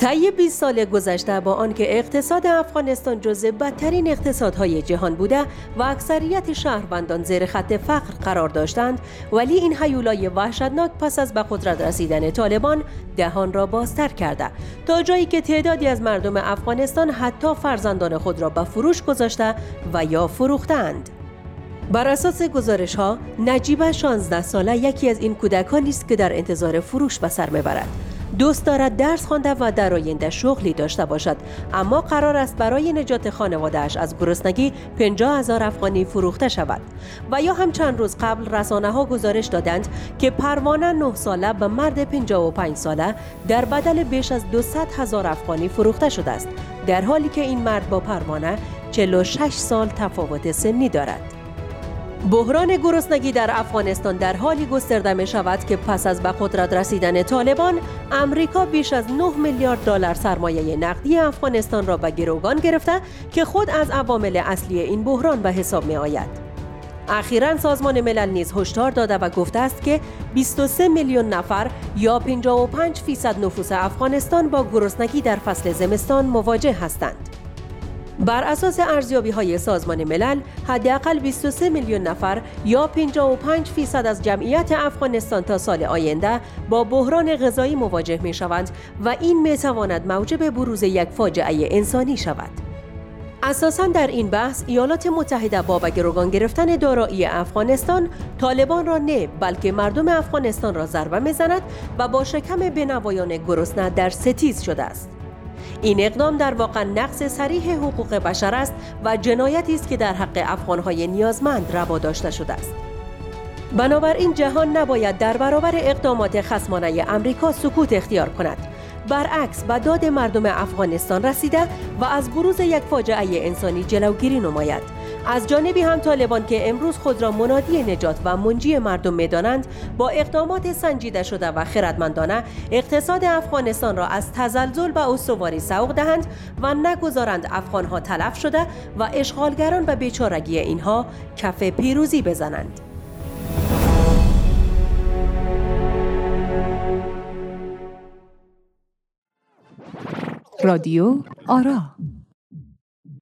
طی 20 سال گذشته با آنکه اقتصاد افغانستان جزء بدترین اقتصادهای جهان بوده و اکثریت شهروندان زیر خط فقر قرار داشتند ولی این حیولای وحشتناک پس از به قدرت رسیدن طالبان دهان را بازتر کرده. تا جایی که تعدادی از مردم افغانستان حتی فرزندان خود را به فروش گذاشته و یا فروختند. بر اساس گزارش ها نجیبه 16 ساله یکی از این کودکانی است که در انتظار فروش به سر می‌برد دوست دارد درس خوانده و در آینده شغلی داشته باشد. اما قرار است برای نجات خانوادهش از گرسنگی 50 هزار افغانی فروخته شود. و یا هم چند روز قبل رسانه ها گزارش دادند که پروانه 9 ساله به مرد 55 ساله در بدل بیش از 200 هزار افغانی فروخته شده است. در حالی که این مرد با پروانه 46 سال تفاوت سنی دارد. بحران گرسنگی در افغانستان در حالی گسترده می شود که پس از به قدرت رسیدن طالبان امریکا بیش از 9 میلیارد دلار سرمایه نقدی افغانستان را به گروگان گرفته که خود از عوامل اصلی این بحران به حساب می آید. اخیرا سازمان ملل نیز هشدار داده و گفته است که 23 میلیون نفر یا 55 فیصد نفوس افغانستان با گرسنگی در فصل زمستان مواجه هستند. بر اساس ارزیابی های سازمان ملل حداقل 23 میلیون نفر یا 55 فیصد از جمعیت افغانستان تا سال آینده با بحران غذایی مواجه می شوند و این می تواند موجب بروز یک فاجعه انسانی شود. اساسا در این بحث ایالات متحده با گروگان گرفتن دارایی افغانستان طالبان را نه بلکه مردم افغانستان را ضربه می‌زند و با شکم بنوایان گرسنه در ستیز شده است. این اقدام در واقع نقص سریح حقوق بشر است و جنایتی است که در حق افغانهای نیازمند روا داشته شده است. بنابراین جهان نباید در برابر اقدامات خصمانه امریکا سکوت اختیار کند. برعکس به داد مردم افغانستان رسیده و از بروز یک فاجعه انسانی جلوگیری نماید. از جانبی هم طالبان که امروز خود را منادی نجات و منجی مردم می‌دانند با اقدامات سنجیده شده و خردمندانه اقتصاد افغانستان را از تزلزل و استواری سوق دهند و نگذارند افغانها تلف شده و اشغالگران به بیچارگی اینها کف پیروزی بزنند. رادیو آرا